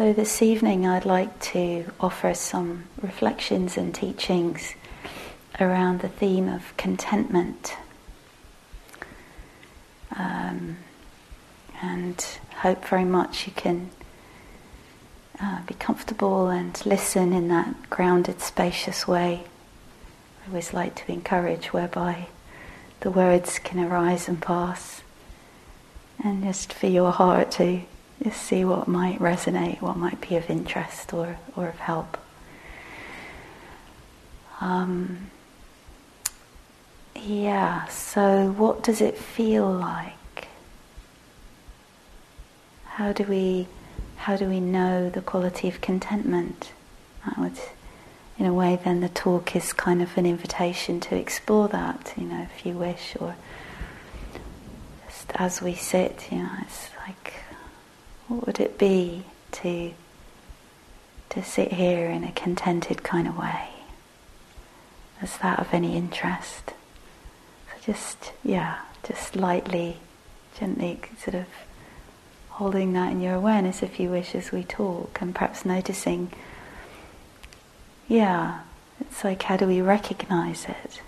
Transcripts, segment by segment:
So, this evening I'd like to offer some reflections and teachings around the theme of contentment. Um, and hope very much you can uh, be comfortable and listen in that grounded, spacious way. I always like to encourage, whereby the words can arise and pass, and just for your heart to just see what might resonate, what might be of interest or, or of help. Um, yeah, so what does it feel like? How do we how do we know the quality of contentment? That would, in a way, then the talk is kind of an invitation to explore that, you know, if you wish, or just as we sit, you know, it's like what would it be to to sit here in a contented kind of way? Is that of any interest? So just yeah, just lightly, gently sort of holding that in your awareness if you wish as we talk and perhaps noticing yeah, it's like how do we recognize it?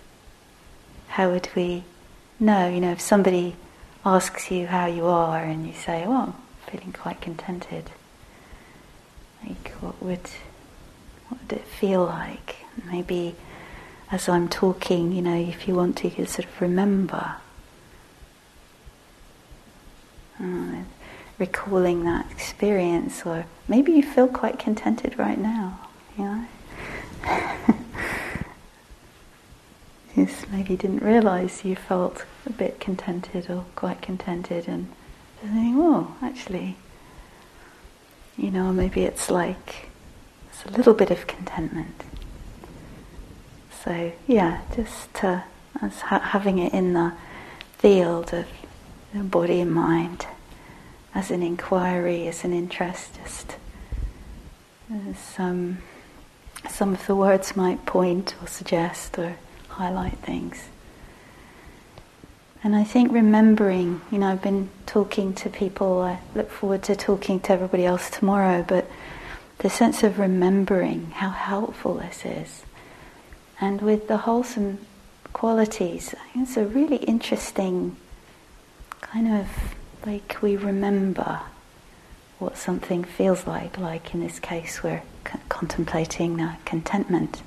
How would we know, you know, if somebody asks you how you are and you say, well, feeling quite contented. Like, what would, what would it feel like? Maybe as I'm talking, you know, if you want to, you sort of remember. Uh, recalling that experience, or maybe you feel quite contented right now, you know. yes, maybe you didn't realize you felt a bit contented or quite contented, and think, oh, actually, you know, maybe it's like it's a little bit of contentment. So yeah, just uh, as ha- having it in the field of the body and mind, as an inquiry, as an interest, just some some of the words might point or suggest or highlight things. And I think remembering, you know, I've been talking to people, I look forward to talking to everybody else tomorrow, but the sense of remembering how helpful this is. And with the wholesome qualities, it's a really interesting kind of like we remember what something feels like, like in this case, we're contemplating uh, contentment.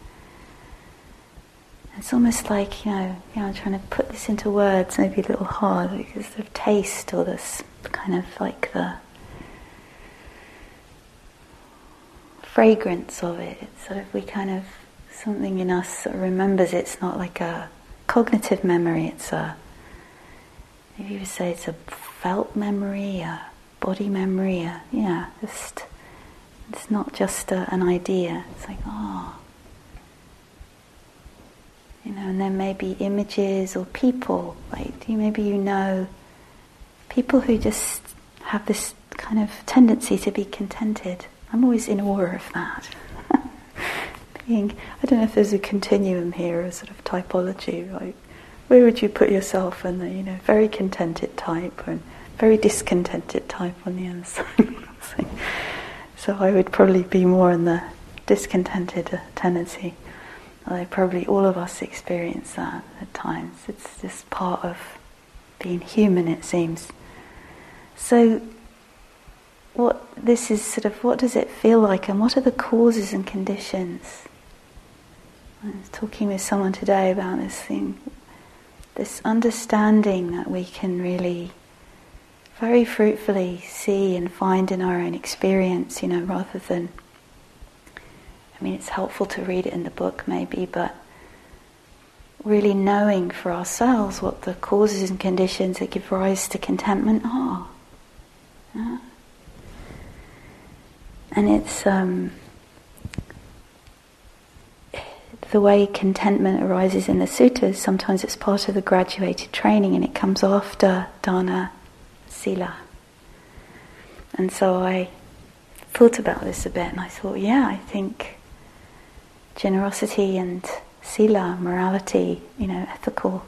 It's almost like, you know, you know, trying to put this into words, maybe a little hard, because the taste or this kind of like the fragrance of it. It's sort of, we kind of, something in us sort of remembers it. It's not like a cognitive memory, it's a, maybe you would say it's a felt memory, a body memory, a, yeah, just, it's not just a, an idea. It's like, oh, you know, and there may be images or people, like maybe you know people who just have this kind of tendency to be contented. I'm always in awe of that. Being, I don't know if there's a continuum here, a sort of typology, like where would you put yourself in the, you know, very contented type and very discontented type on the other side? so I would probably be more in the discontented tendency. Although probably all of us experience that at times. It's just part of being human, it seems. So, what this is sort of what does it feel like, and what are the causes and conditions? I was talking with someone today about this thing, this understanding that we can really very fruitfully see and find in our own experience, you know, rather than mean, it's helpful to read it in the book, maybe, but really knowing for ourselves what the causes and conditions that give rise to contentment are. Yeah. And it's um, the way contentment arises in the suttas. Sometimes it's part of the graduated training, and it comes after dana, sila. And so I thought about this a bit, and I thought, yeah, I think generosity and sila, morality, you know, ethical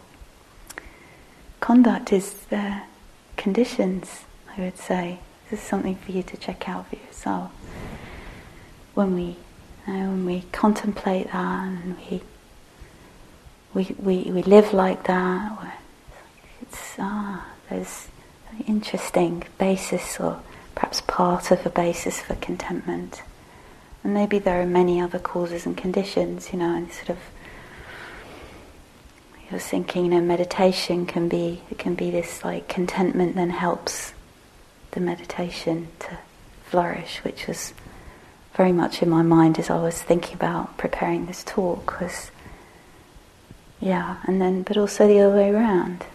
conduct is the conditions, I would say. This is something for you to check out for yourself. When we, you know, when we contemplate that and we, we, we, we live like that, it's, ah, there's an interesting basis or perhaps part of a basis for contentment. And maybe there are many other causes and conditions, you know, and sort of you're thinking, you know, meditation can be it can be this like contentment then helps the meditation to flourish, which was very much in my mind as I was thinking about preparing this talk was yeah, and then but also the other way around.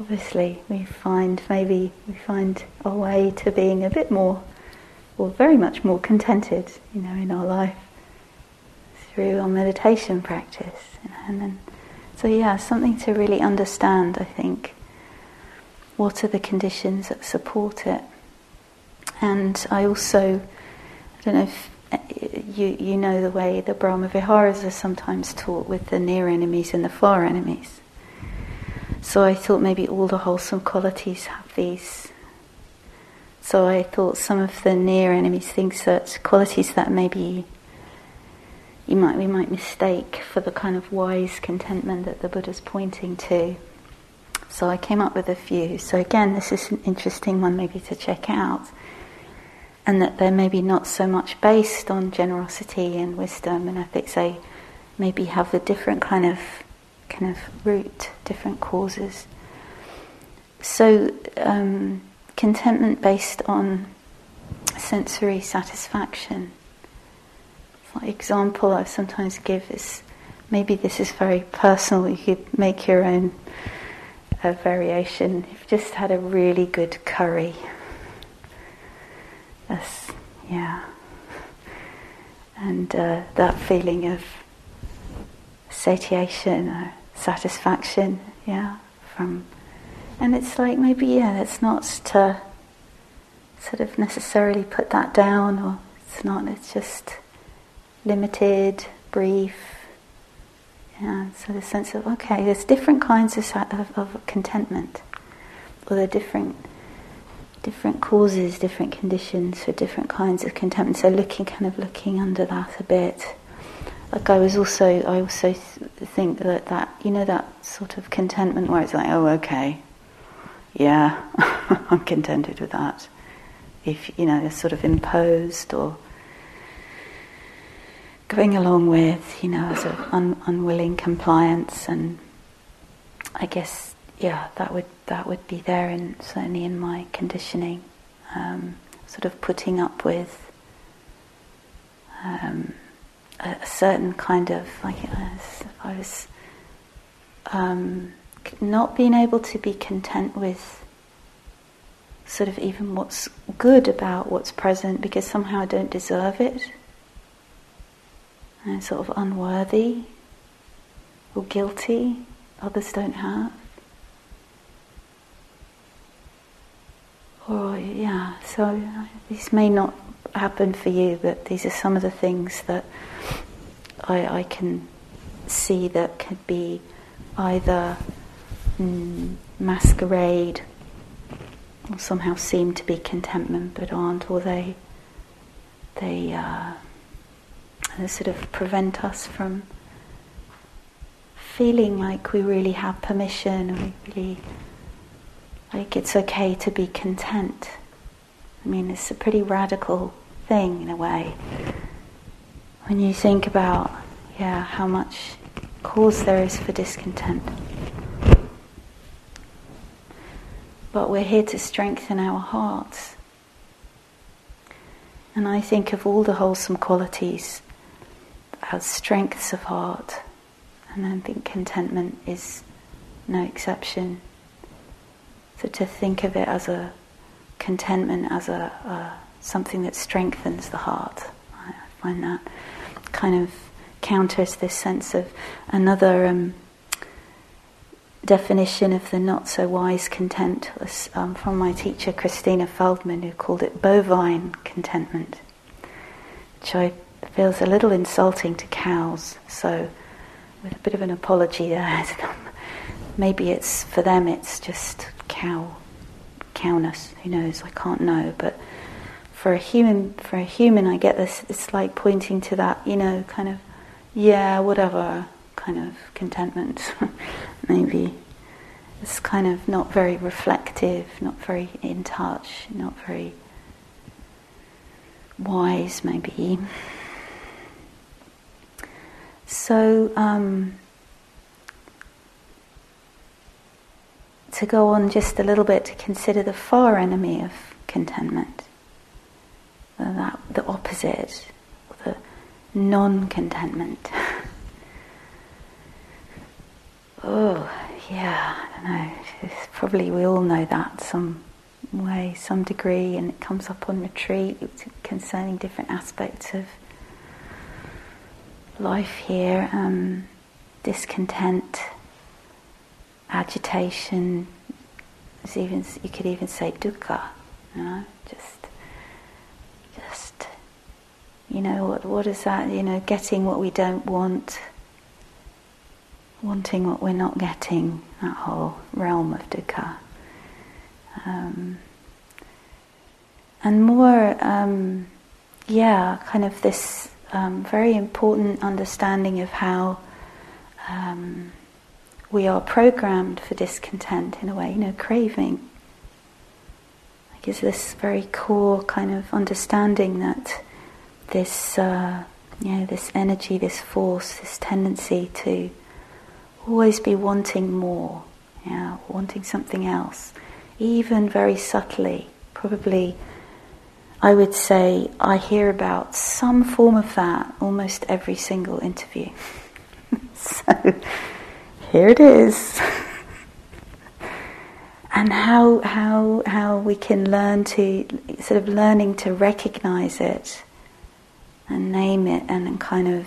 Obviously we find maybe we find a way to being a bit more or very much more contented, you know, in our life through our meditation practice. And then, so yeah, something to really understand, I think. What are the conditions that support it? And I also, I don't know if uh, you, you know the way the Brahma Viharas are sometimes taught with the near enemies and the far enemies. So I thought maybe all the wholesome qualities have these. So I thought some of the near enemies, things that qualities that maybe you might we might mistake for the kind of wise contentment that the Buddha's pointing to. So I came up with a few. So again, this is an interesting one maybe to check out. And that they're maybe not so much based on generosity and wisdom and ethics. They maybe have a different kind of kind of root, different causes. So um, contentment based on sensory satisfaction For example I sometimes give is maybe this is very personal. You could make your own uh, variation. You've just had a really good curry. That's yeah, and uh, that feeling of satiation or satisfaction, yeah, from, and it's like maybe yeah, it's not to sort of necessarily put that down, or it's not. It's just limited, brief. Yeah, so the sense of okay, there's different kinds of, of, of contentment, or there are different different causes, different conditions for different kinds of contentment. So looking, kind of looking under that a bit. Like I was also, I also th- think that that you know that sort of contentment where it's like, oh, okay, yeah, I'm contented with that. If you know, sort of imposed or going along with, you know, sort of un- unwilling compliance, and I guess, yeah, that would that would be there, in certainly in my conditioning, um, sort of putting up with um, a, a, certain kind of like if I was um, not being able to be content with sort of even what's good about what's present because somehow I don't deserve it and sort of unworthy or guilty, others don't have. Or, yeah, so uh, this may not happen for you, but these are some of the things that I, I can see that could be either mm, masquerade or somehow seem to be contentment but aren't, or they, they, uh, and sort of prevent us from feeling like we really have permission and we really like it's okay to be content. I mean, it's a pretty radical thing in a way. When you think about, yeah, how much cause there is for discontent. But we're here to strengthen our hearts. And I think of all the wholesome qualities as strengths of heart, and I think contentment is no exception. So to think of it as a contentment as a, a something that strengthens the heart, I find that kind of counters this sense of another um, definition of the not so wise content was um, from my teacher Christina Feldman, who called it bovine contentment, which I feels a little insulting to cows. So, with a bit of an apology there, maybe it's for them it's just cow cowness. Who knows? I can't know. But for a human, for a human, I get this. It's like pointing to that, you know, kind of, yeah, whatever, kind of contentment, maybe. It's kind of not very reflective, not very in touch, not very wise, maybe. So, um, to go on just a little bit to consider the far enemy of contentment, that, the opposite, the non contentment. oh, yeah, I don't know. It's probably we all know that some way, some degree, and it comes up on retreat concerning different aspects of life here um, discontent, agitation. even you could even say dukkha, you know, just, just, you know, what what is that? You know, getting what we don't want wanting what we're not getting, that whole realm of dukkha. Um, and more, um, yeah, kind of this um, very important understanding of how um, we are programmed for discontent in a way, you know, craving. Like, is this very core kind of understanding that this, uh, you know, this energy, this force, this tendency to always be wanting more, yeah, wanting something else, even very subtly. Probably, I would say I hear about some form of that almost every single interview. so here it is. and how, how, how we can learn to, sort of learning to recognize it and name it and kind of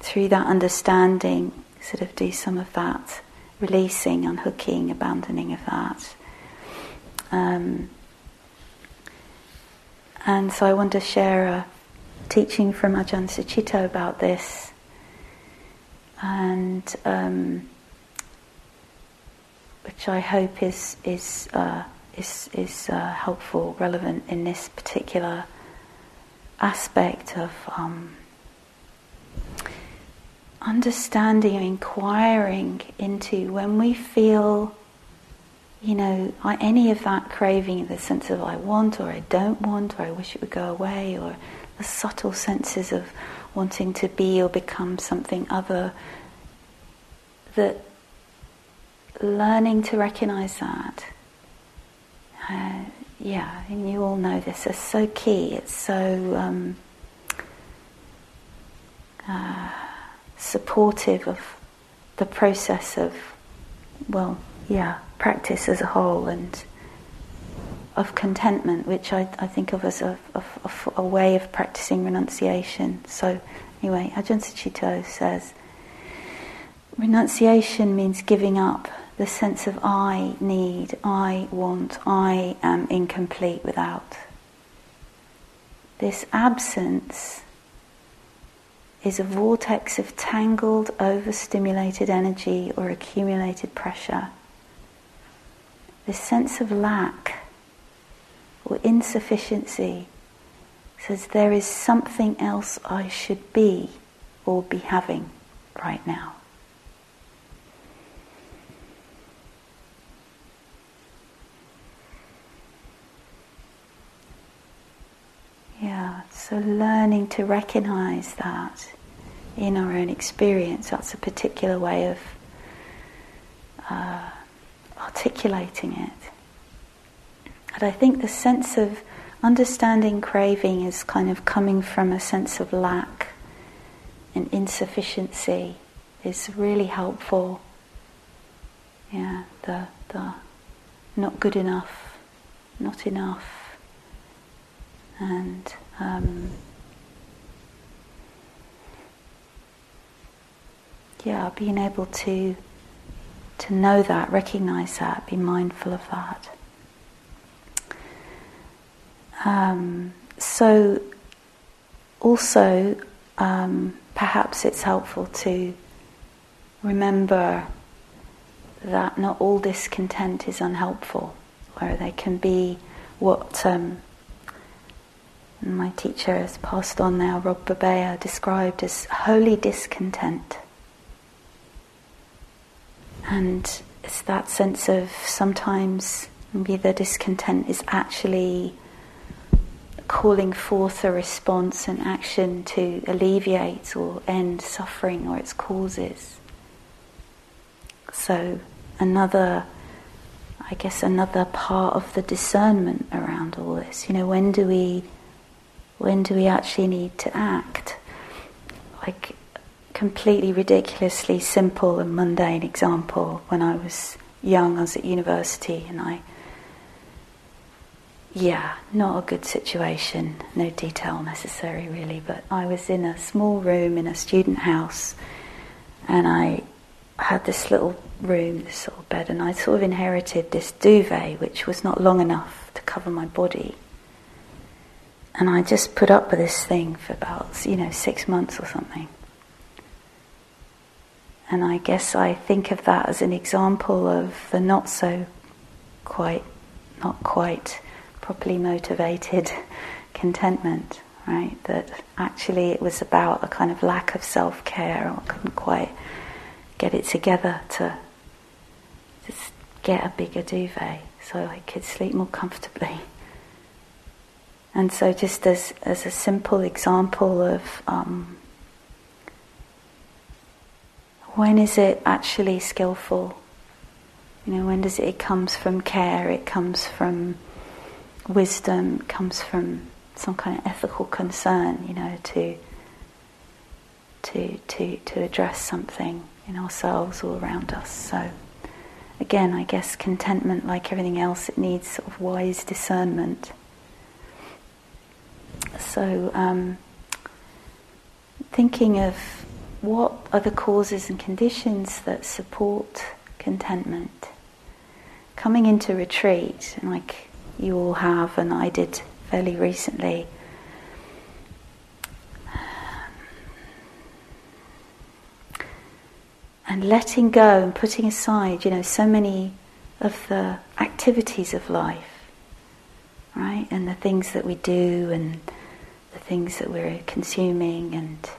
through that understanding sort of do some of that releasing, unhooking, abandoning of that. Um, and so I want to share a teaching from Ajahn Sucitto about this, and um, which I hope is is uh, is is uh, helpful, relevant in this particular aspect of um, understanding and inquiring into when we feel, you know, any of that craving, the sense of I want or I don't want or I wish it would go away, or the subtle senses of wanting to be or become something other, that learning to recognize that. Uh, yeah, and you all know this is so key. It's so um, uh, supportive of the process of, well, yeah, practice as a whole and of contentment, which I, I think of as a, a, a, way of practicing renunciation. So, anyway, Ajahn Sucitto says renunciation means giving up the sense of I need, I want, I am incomplete without. This absence is a vortex of tangled, overstimulated energy or accumulated pressure. This sense of lack or insufficiency says there is something else I should be or be having right now. Yeah, so learning to recognize that in our own experience, that's a particular way of uh, articulating it. And I think the sense of understanding craving is kind of coming from a sense of lack and insufficiency is really helpful. Yeah, the, the not good enough, not enough and um, yeah, being able to to know that, recognize that, be mindful of that. Um, so, also, um, perhaps it's helpful to remember that not all discontent is unhelpful. or they can be what um, my teacher has passed on now, Rob Burbea, described as holy discontent. And it's that sense of sometimes maybe the discontent is actually calling forth a response and action to alleviate or end suffering or its causes. So, another, I guess, another part of the discernment around all this. You know, when do we, when do we actually need to act? Like, completely ridiculously simple and mundane example. When I was young, I was at university, and I yeah, not a good situation. No detail necessary, really. But I was in a small room in a student house, and I had this little room, this sort of bed, and I sort of inherited this duvet, which was not long enough to cover my body. And I just put up with this thing for about, you know, six months or something. And I guess I think of that as an example of the not so quite, not quite properly motivated contentment, right? That actually it was about a kind of lack of self care or I couldn't quite get it together to just get a bigger duvet so I could sleep more comfortably. And so, just as, as a simple example of um, when is it actually skillful? You know, when does it, it comes from care, it comes from wisdom comes from some kind of ethical concern, you know, to to to to address something in ourselves or around us. So again, I guess contentment, like everything else, it needs sort of wise discernment. So um, thinking of what are the causes and conditions that support contentment. Coming into retreat, like you all have, and I did fairly recently. And letting go and putting aside, you know, so many of the activities of life, right? And the things that we do and things that we're consuming and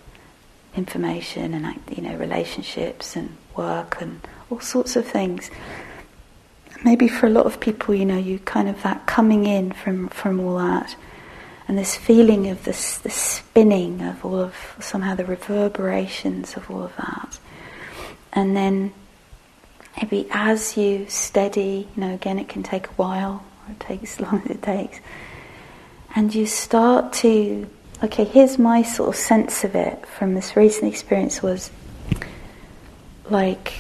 information and, you know, relationships and work and all sorts of things maybe for a lot of people, you know, you kind of that coming in from, from all that, and this feeling of this, this spinning of all of somehow the reverberations of all of that. And then maybe as you steady, you know, again, it can take a while, or it takes as long as it takes, and you start to, okay, here's my sort of sense of it from this recent experience was like,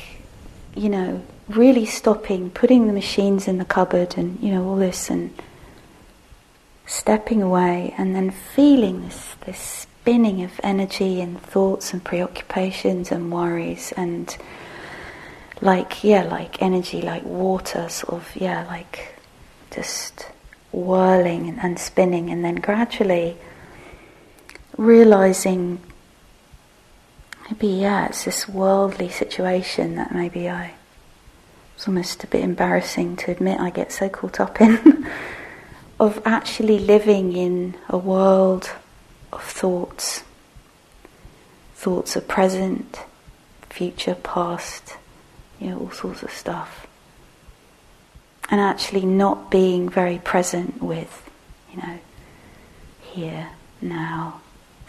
you know, really stopping, putting the machines in the cupboard and, you know, all this and stepping away and then feeling this, this spinning of energy and thoughts and preoccupations and worries and like, yeah, like energy, like water, sort of, yeah, like just whirling and, and spinning and then gradually realizing maybe, yeah, it's this worldly situation that maybe I it's almost a bit embarrassing to admit I get so caught up in, of actually living in a world of thoughts. Thoughts are present, future, past, you know, all sorts of stuff. And actually not being very present with, you know, here, now,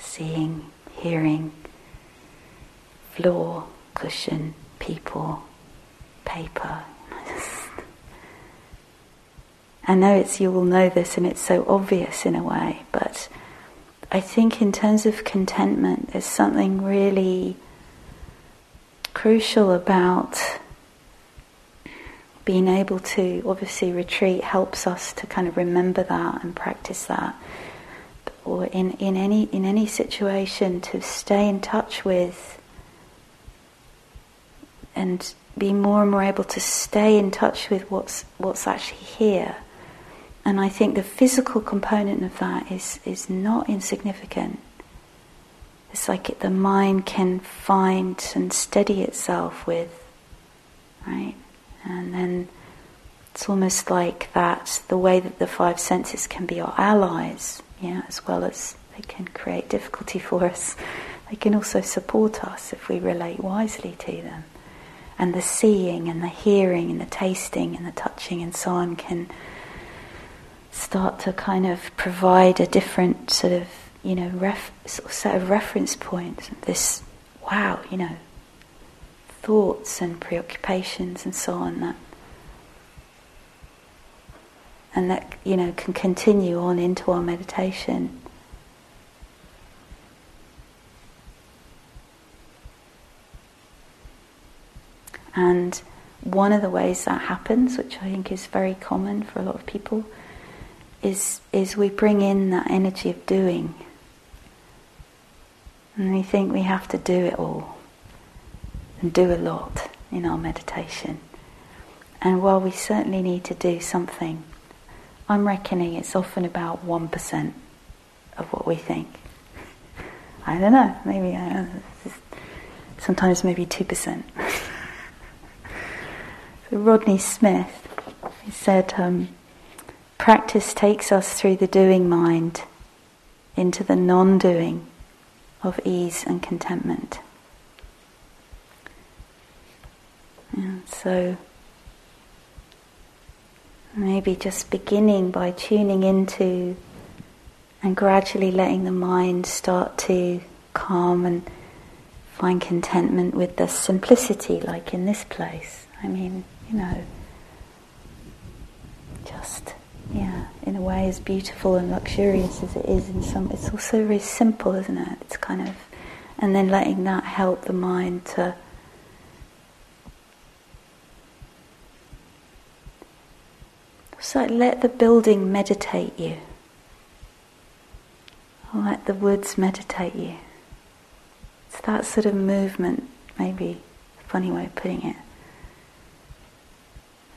seeing, hearing, floor, cushion, people, paper. I know it's you will know this and it's so obvious in a way, but I think in terms of contentment, there's something really crucial about being able to obviously retreat helps us to kind of remember that and practice that or in, in any in any situation to stay in touch with and be more and more able to stay in touch with what's what's actually here. And I think the physical component of that is is not insignificant. It's like it, the mind can find and steady itself with, right? And then it's almost like that the way that the five senses can be our allies, yeah, as well as they can create difficulty for us, they can also support us if we relate wisely to them. And the seeing and the hearing and the tasting and the touching and so on can start to kind of provide a different sort of, you know, ref, sort of set of reference points. This, wow, you know, thoughts and preoccupations and so on that and that you know can continue on into our meditation. And one of the ways that happens, which I think is very common for a lot of people, is is we bring in that energy of doing. And we think we have to do it all and do a lot in our meditation. And while we certainly need to do something, I'm reckoning it's often about 1% of what we think. I don't know, maybe, uh, sometimes maybe 2%. so Rodney Smith, he said, um, practice takes us through the doing mind into the non doing of ease and contentment. Yeah, so Maybe just beginning by tuning into and gradually letting the mind start to calm and find contentment with the simplicity, like in this place. I mean, you know, just, yeah, in a way as beautiful and luxurious as it is in some, it's also very simple, isn't it? It's kind of, and then letting that help the mind to So let the building meditate you. Let the woods meditate you. It's that sort of movement, maybe a funny way of putting it.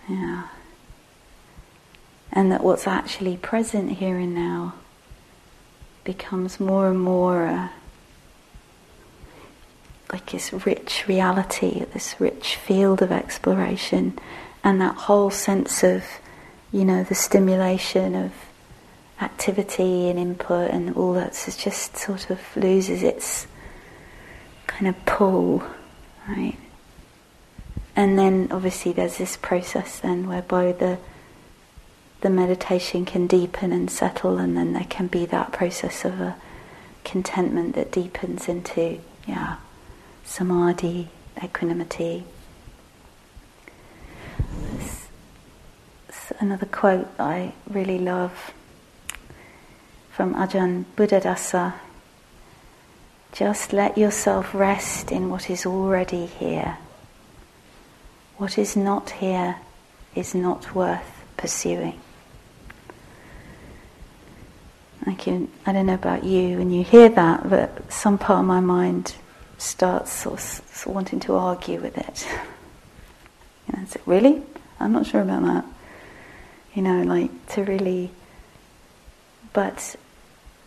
Yeah. And that what's actually present here and now becomes more and more uh, like this rich reality, this rich field of exploration, and that whole sense of you know, the stimulation of activity and input and all that just sort of loses its kind of pull, right? And then obviously there's this process then whereby the the meditation can deepen and settle and then there can be that process of a contentment that deepens into yeah samadhi, equanimity, another quote I really love from Ajahn Buddhadasa. Just let yourself rest in what is already here. What is not here is not worth pursuing. I can, I don't know about you when you hear that, but some part of my mind starts sort of wanting to argue with it. You know, really? I'm not sure about that you know, like to really. But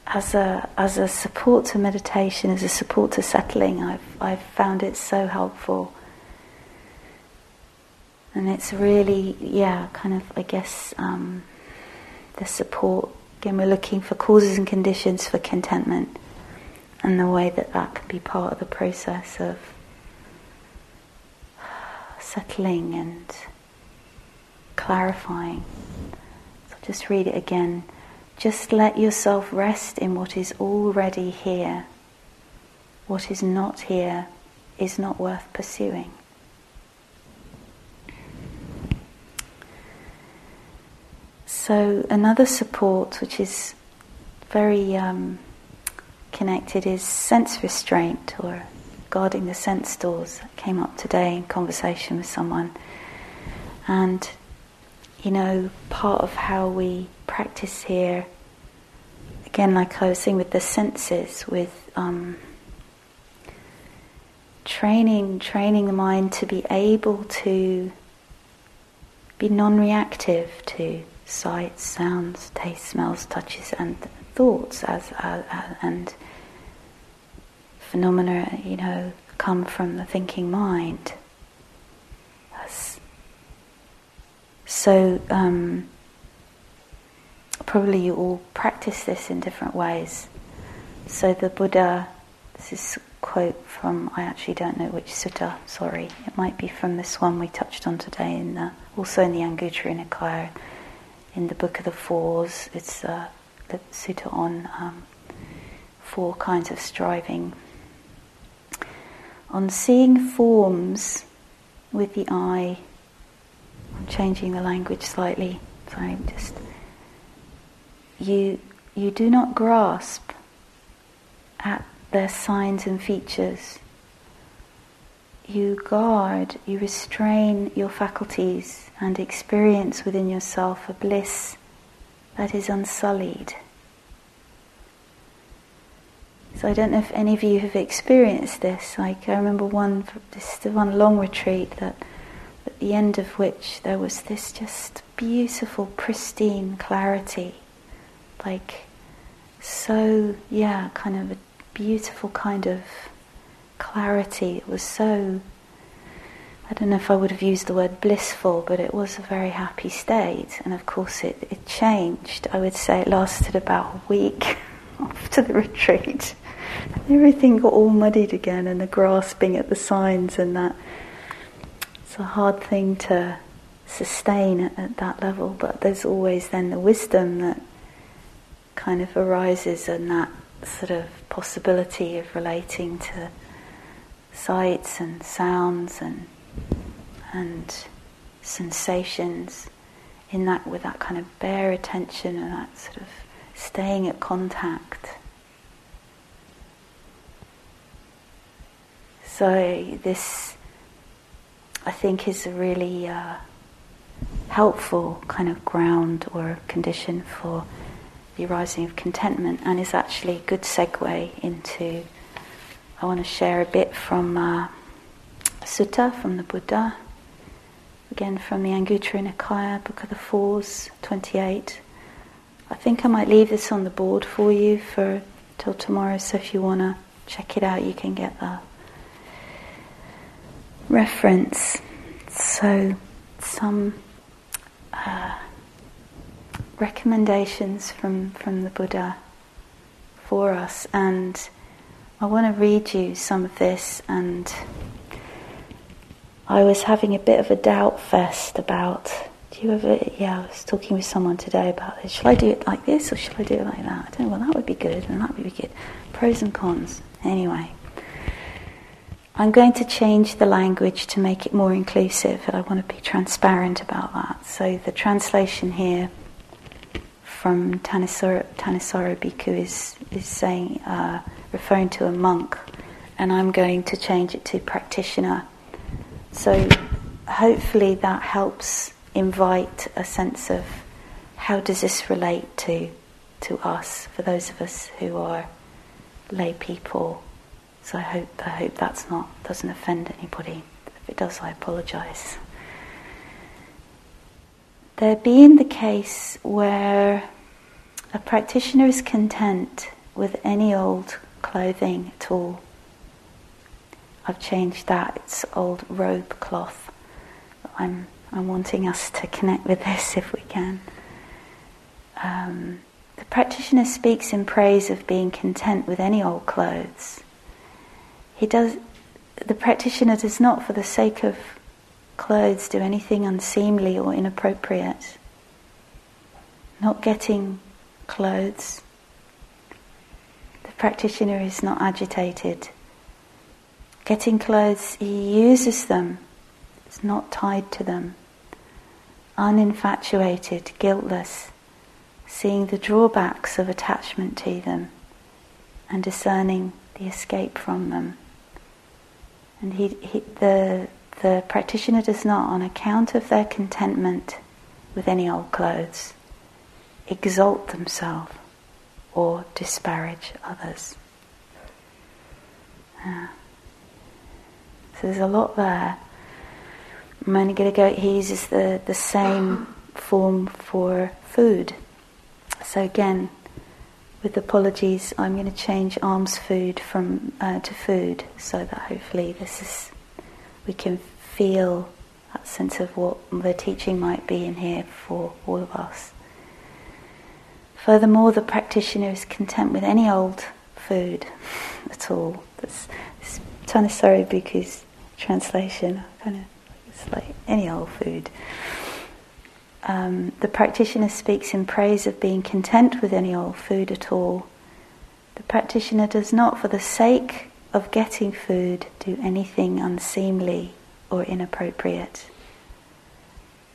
as a as a support to meditation, as a support to settling, I've I've found it so helpful. And it's really, yeah, kind of, I guess, um, the support. Again, we're looking for causes and conditions for contentment, and the way that that can be part of the process of settling and clarifying. So just read it again. Just let yourself rest in what is already here. What is not here is not worth pursuing. So, another support which is very um, connected is sense restraint or guarding the sense doors. That came up today in conversation with someone. And you know, part of how we practice here, again, like I was saying with the senses, with um, training, training the mind to be able to be non-reactive to sights, sounds, tastes, smells, touches, and thoughts, as, as, and phenomena, you know, come from the thinking mind. So um, probably you all practice this in different ways. So the Buddha, this is a quote from, I actually don't know which sutta, sorry. It might be from this one we touched on today, in the, also in the Anguttara Nikaya, in the Book of the Fours. It's uh, the sutta on um, four kinds of striving. On seeing forms with the eye, I'm changing the language slightly, so I'm just you, you do not grasp at their signs and features. You guard, you restrain your faculties and experience within yourself a bliss that is unsullied. So I don't know if any of you have experienced this. Like I remember one, this one long retreat that, at the end of which there was this just beautiful, pristine clarity like so, yeah, kind of a beautiful kind of clarity. It was so, I don't know if I would have used the word blissful, but it was a very happy state. And of course, it, it changed. I would say it lasted about a week after the retreat. And everything got all muddied again, and the grasping at the signs, and that. A hard thing to sustain at, at that level, but there's always then the wisdom that kind of arises and that sort of possibility of relating to sights and sounds and and sensations in that with that kind of bare attention and that sort of staying at contact. So this I think is a really uh, helpful kind of ground or condition for the arising of contentment, and is actually a good segue into. I want to share a bit from uh, sutta from the Buddha, again from the Anguttara Nikaya, Book of the Fours, 28. I think I might leave this on the board for you for till tomorrow, so if you want to check it out, you can get the reference. So, some. Uh, recommendations from, from the Buddha for us, and I want to read you some of this. And I was having a bit of a doubt fest about. Do you ever? Yeah, I was talking with someone today about this. Should I do it like this or should I do it like that? I don't know. Well, that would be good, and that would be good. Pros and cons. Anyway. I'm going to change the language to make it more inclusive, and I want to be transparent about that. So the translation here from Thanissaro Bhikkhu is, is saying, uh, referring to a monk, and I'm going to change it to practitioner. So hopefully that helps invite a sense of how does this relate to to us for those of us who are lay people. So I hope I hope that's not doesn't offend anybody. If it does, I apologise. There being the case where a practitioner is content with any old clothing at all. I've changed that, it's old robe cloth. I'm, I'm wanting us to connect with this if we can. Um, the practitioner speaks in praise of being content with any old clothes. He does, the practitioner does not, for the sake of clothes do anything unseemly or inappropriate. Not getting clothes. The practitioner is not agitated. Getting clothes, he uses them, it's not tied to them. Uninfatuated, guiltless, seeing the drawbacks of attachment to them and discerning the escape from them. And he, he, the the practitioner does not, on account of their contentment with any old clothes, exalt themselves or disparage others. Yeah. So there's a lot there. Go, he uses the, the same form for food. So again, with apologies, I'm going to change alms food from uh, to food so that hopefully this is we can feel that sense of what the teaching might be in here for all of us. Furthermore, the practitioner is content with any old food at all. That's, it's Thanissaro Bhikkhu's translation. Kind of, it's like any old food. Um, the practitioner speaks in praise of being content with any old food at all. The practitioner does not, for the sake of getting food, do anything unseemly or inappropriate.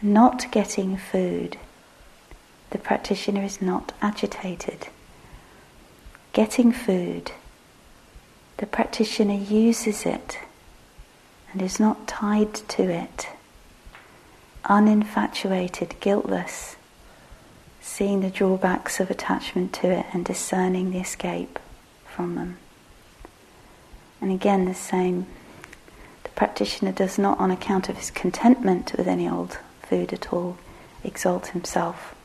Not getting food, the practitioner is not agitated. Getting food, the practitioner uses it and is not tied to it. Uninfatuated, guiltless, seeing the drawbacks of attachment to it and discerning the escape from them. And again, the same The practitioner does not, on account of his contentment with any old food at all, exalt himself,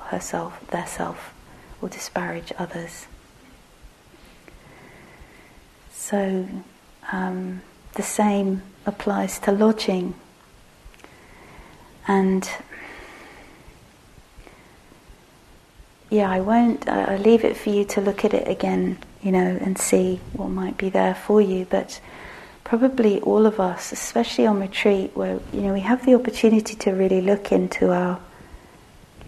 herself, their self, or disparage others. So um, the same applies to lodging. And yeah, I won't, I'll leave it for you to look at it again, you know, and see what might be there for you. But probably all of us, especially on retreat, where you know we have the opportunity to really look into our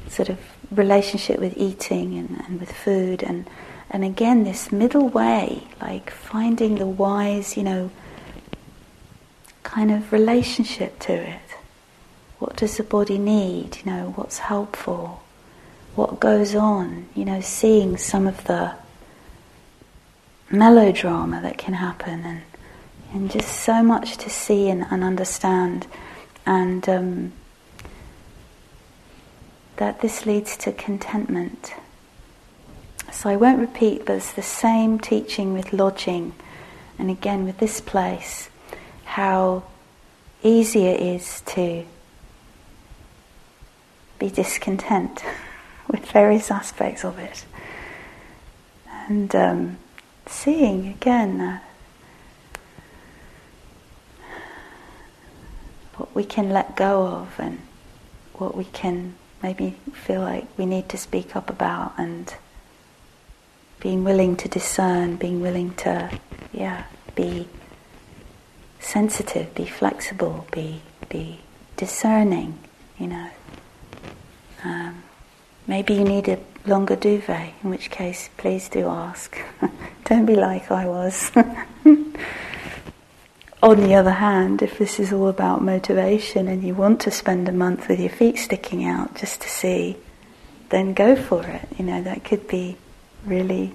sort of relationship with eating and, and with food, and and again this middle way, like finding the wise, you know, kind of relationship to it. What does the body need? You know, what's helpful? What goes on? You know, seeing some of the melodrama that can happen and and just so much to see and, and understand, and um, that this leads to contentment. So I won't repeat, but it's the same teaching with lodging, and again with this place, how easy it is to be discontent with various aspects of it. And um, seeing again uh, what we can let go of and what we can maybe feel like we need to speak up about and being willing to discern, being willing to, yeah, be sensitive, be flexible, be, be discerning, you know. Um, maybe you need a longer duvet, in which case, please do ask. Don't be like I was. On the other hand, if this is all about motivation and you want to spend a month with your feet sticking out just to see, then go for it. You know, that could be really.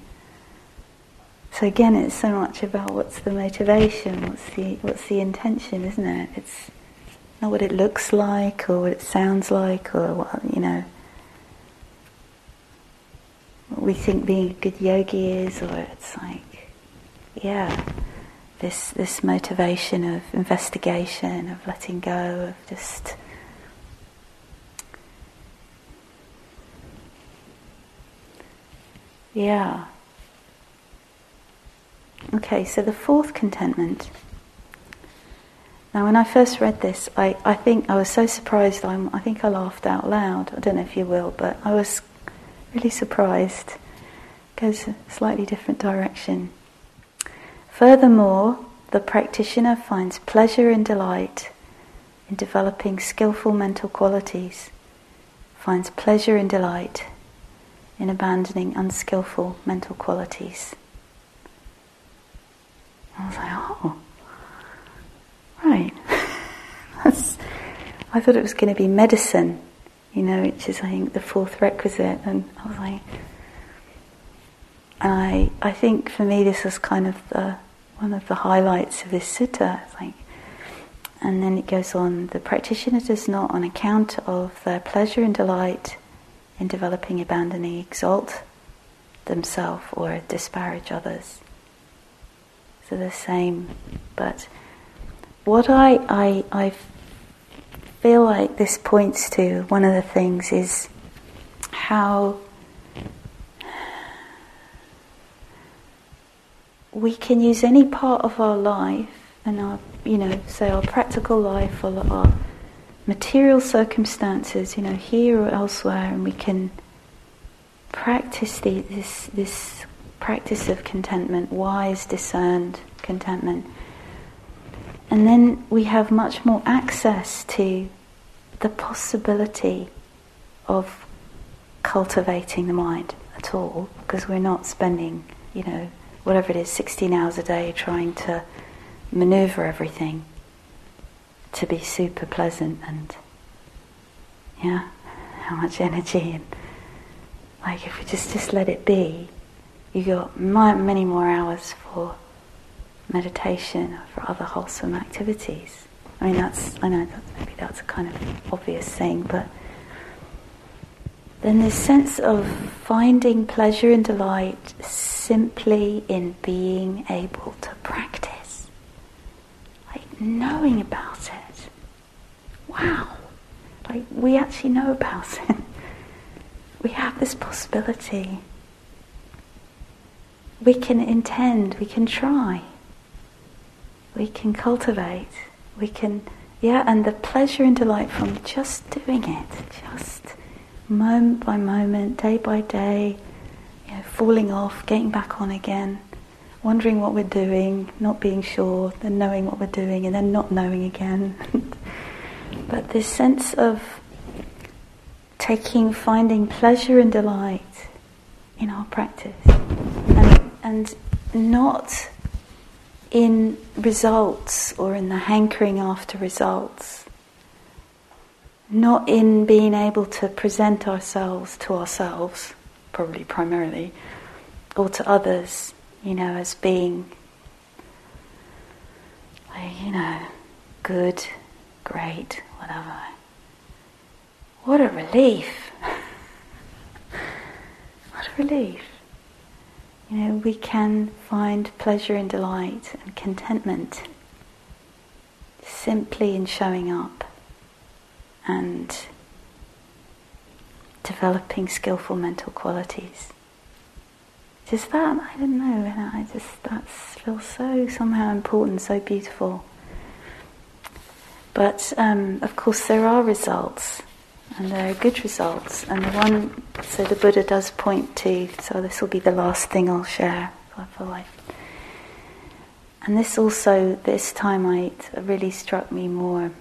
So again, it's so much about what's the motivation, what's the what's the intention, isn't it? It's not what it looks like or what it sounds like or what you know. What we think being a good yogi is, or it's like, yeah this this motivation of investigation, of letting go, of just yeah. Okay, so the fourth contentment. Now, when I first read this, I, I think I was so surprised. I'm, I think I laughed out loud. I don't know if you will, but I was really surprised. It goes a slightly different direction. Furthermore, the practitioner finds pleasure and delight in developing skillful mental qualities, finds pleasure and delight in abandoning unskillful mental qualities. I was like, oh, right. That's, I thought it was going to be medicine, you know, which is, I think, the fourth requisite. And I was like, I, I think for me this was kind of the one of the highlights of this sutta. Like, and then it goes on the practitioner does not, on account of their pleasure and delight in developing abandoning, exalt themselves or disparage others. So the same, but what I, I, I feel like this points to, one of the things is how we can use any part of our life and our, you know, say our practical life or our material circumstances, you know, here or elsewhere, and we can practice the, this, this practice of contentment, wise, discerned contentment. And then we have much more access to the possibility of cultivating the mind at all, because we're not spending, you know, whatever it is, 16 hours a day trying to maneuver everything to be super pleasant and, yeah, how much energy and like if we just just let it be, you got many more hours for meditation or for other wholesome activities. I mean, that's I know that maybe that's a kind of obvious thing, but then this sense of finding pleasure and delight simply in being able to practice, like knowing about it. Wow, like we actually know about it we have this possibility. We can intend, we can try, we can cultivate, we can, yeah, and the pleasure and delight from just doing it, just moment by moment, day by day, you know, falling off, getting back on again, wondering what we're doing, not being sure, then knowing what we're doing, and then not knowing again. but this sense of taking, finding pleasure and delight in our practice, and, and not in results or in the hankering after results, not in being able to present ourselves to ourselves, probably primarily, or to others, you know, as being, you know, good, great, whatever. What a relief! what a relief. You know, we can find pleasure and delight and contentment simply in showing up and developing skillful mental qualities. Just that, I don't know, I just, that feels so somehow important, so beautiful. But um, of course, there are results and there are good results. And the one, so the Buddha does point to, so this will be the last thing I'll share. Feel like. And this also, this time, I, really struck me more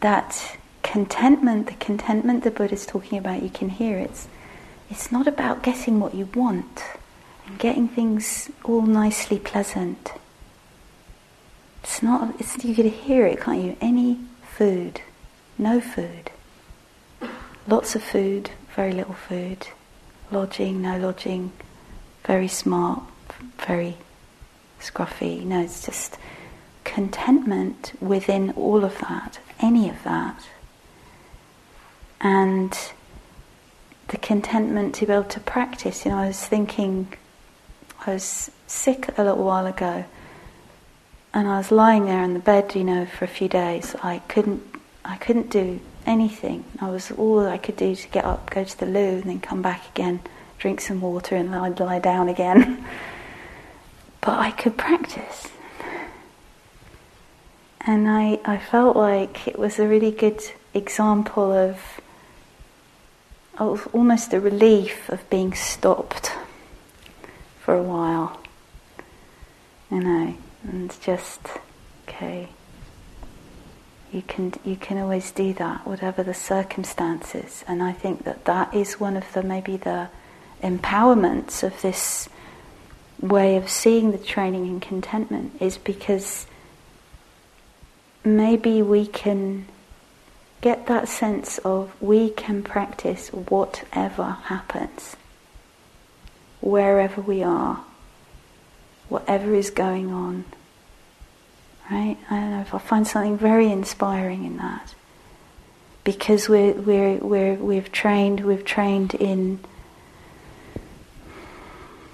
that contentment, the contentment the Buddha is talking about, you can hear it's, it's not about getting what you want and getting things all nicely pleasant. It's not, it's, you can hear it, can't you? Any food, no food lots of food, very little food, lodging, no lodging, very smart, very scruffy. No, it's just contentment within all of that, any of that. And the contentment to be able to practice. You know, I was thinking, I was sick a little while ago, and I was lying there in the bed, you know, for a few days. I couldn't, I couldn't do anything. I was all I could do to get up, go to the loo, and then come back again, drink some water, and then I'd lie down again. but I could practice. And I, I felt like it was a really good example of, of almost a relief of being stopped for a while. You know, and just, okay, you can you can always do that, whatever the circumstances. And I think that that is one of the maybe the empowerments of this way of seeing the training in contentment is because maybe we can get that sense of we can practice whatever happens, wherever we are, whatever is going on. Right? I don't know if I find something very inspiring in that. Because we're, we're, we're, we've trained, we've trained in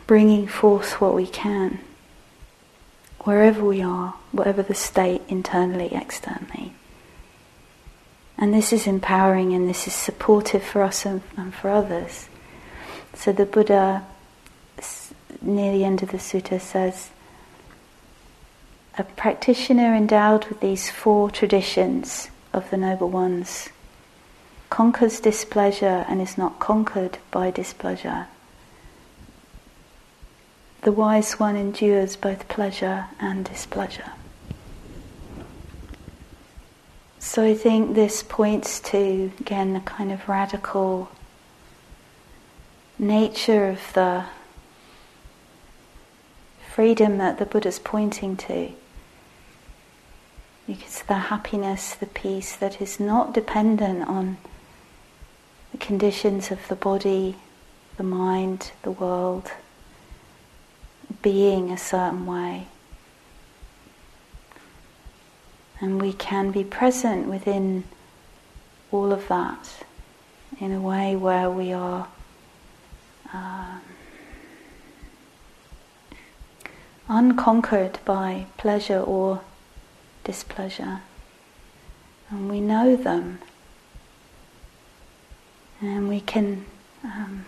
bringing forth what we can, wherever we are, whatever the state internally, externally. And this is empowering and this is supportive for us and, and for others. So the Buddha, near the end of the sutta, says, a practitioner endowed with these four traditions of the Noble Ones conquers displeasure and is not conquered by displeasure. The wise one endures both pleasure and displeasure. So I think this points to, again, the kind of radical nature of the freedom that the Buddha's pointing to. It's the happiness, the peace that is not dependent on the conditions of the body, the mind, the world, being a certain way. And we can be present within all of that in a way where we are um, unconquered by pleasure or displeasure. And we know them. And we can um,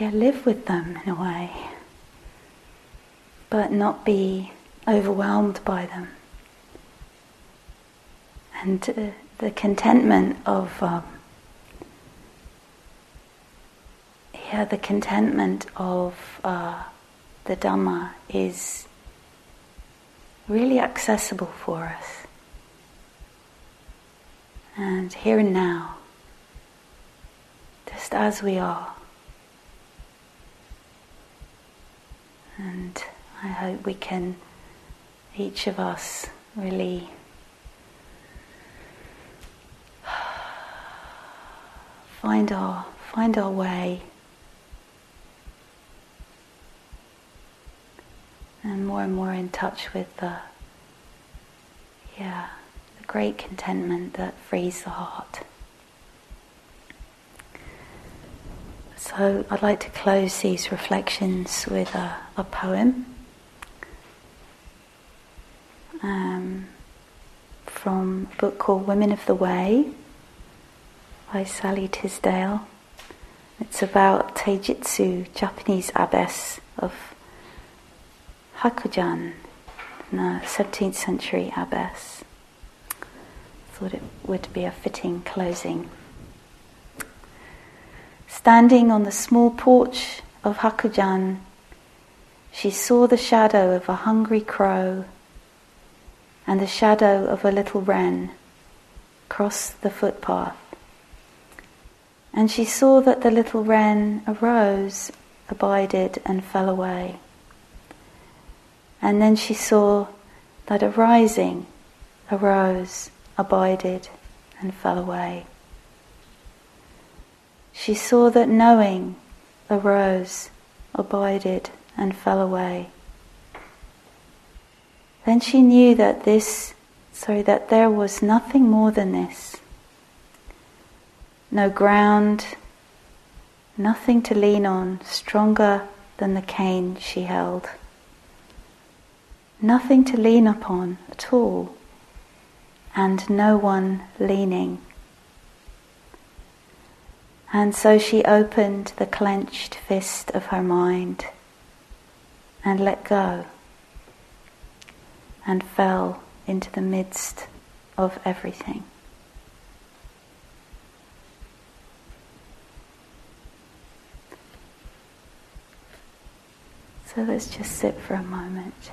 yeah, live with them in a way, but not be overwhelmed by them. And uh, the contentment of um, yeah, the contentment of uh, the Dhamma is really accessible for us. And here and now, just as we are. And I hope we can, each of us, really find our find our way and more and more in touch with the yeah the great contentment that frees the heart. So I'd like to close these reflections with a, a poem um, from a book called Women of the Way by Sallie Tisdale. It's about Taijutsu, Japanese abbess of Hakujan, the 17th century abbess. Thought it would be a fitting closing. Standing on the small porch of Hakujan, she saw the shadow of a hungry crow and the shadow of a little wren cross the footpath. And she saw that the little wren arose, abided, and fell away. And then she saw that arising arose, abided, and fell away. She saw that knowing arose, abided, and fell away. Then she knew that this, sorry, that there was nothing more than this. No ground, nothing to lean on stronger than the cane she held nothing to lean upon at all, and no one leaning. And so she opened the clenched fist of her mind and let go and fell into the midst of everything. So let's just sit for a moment.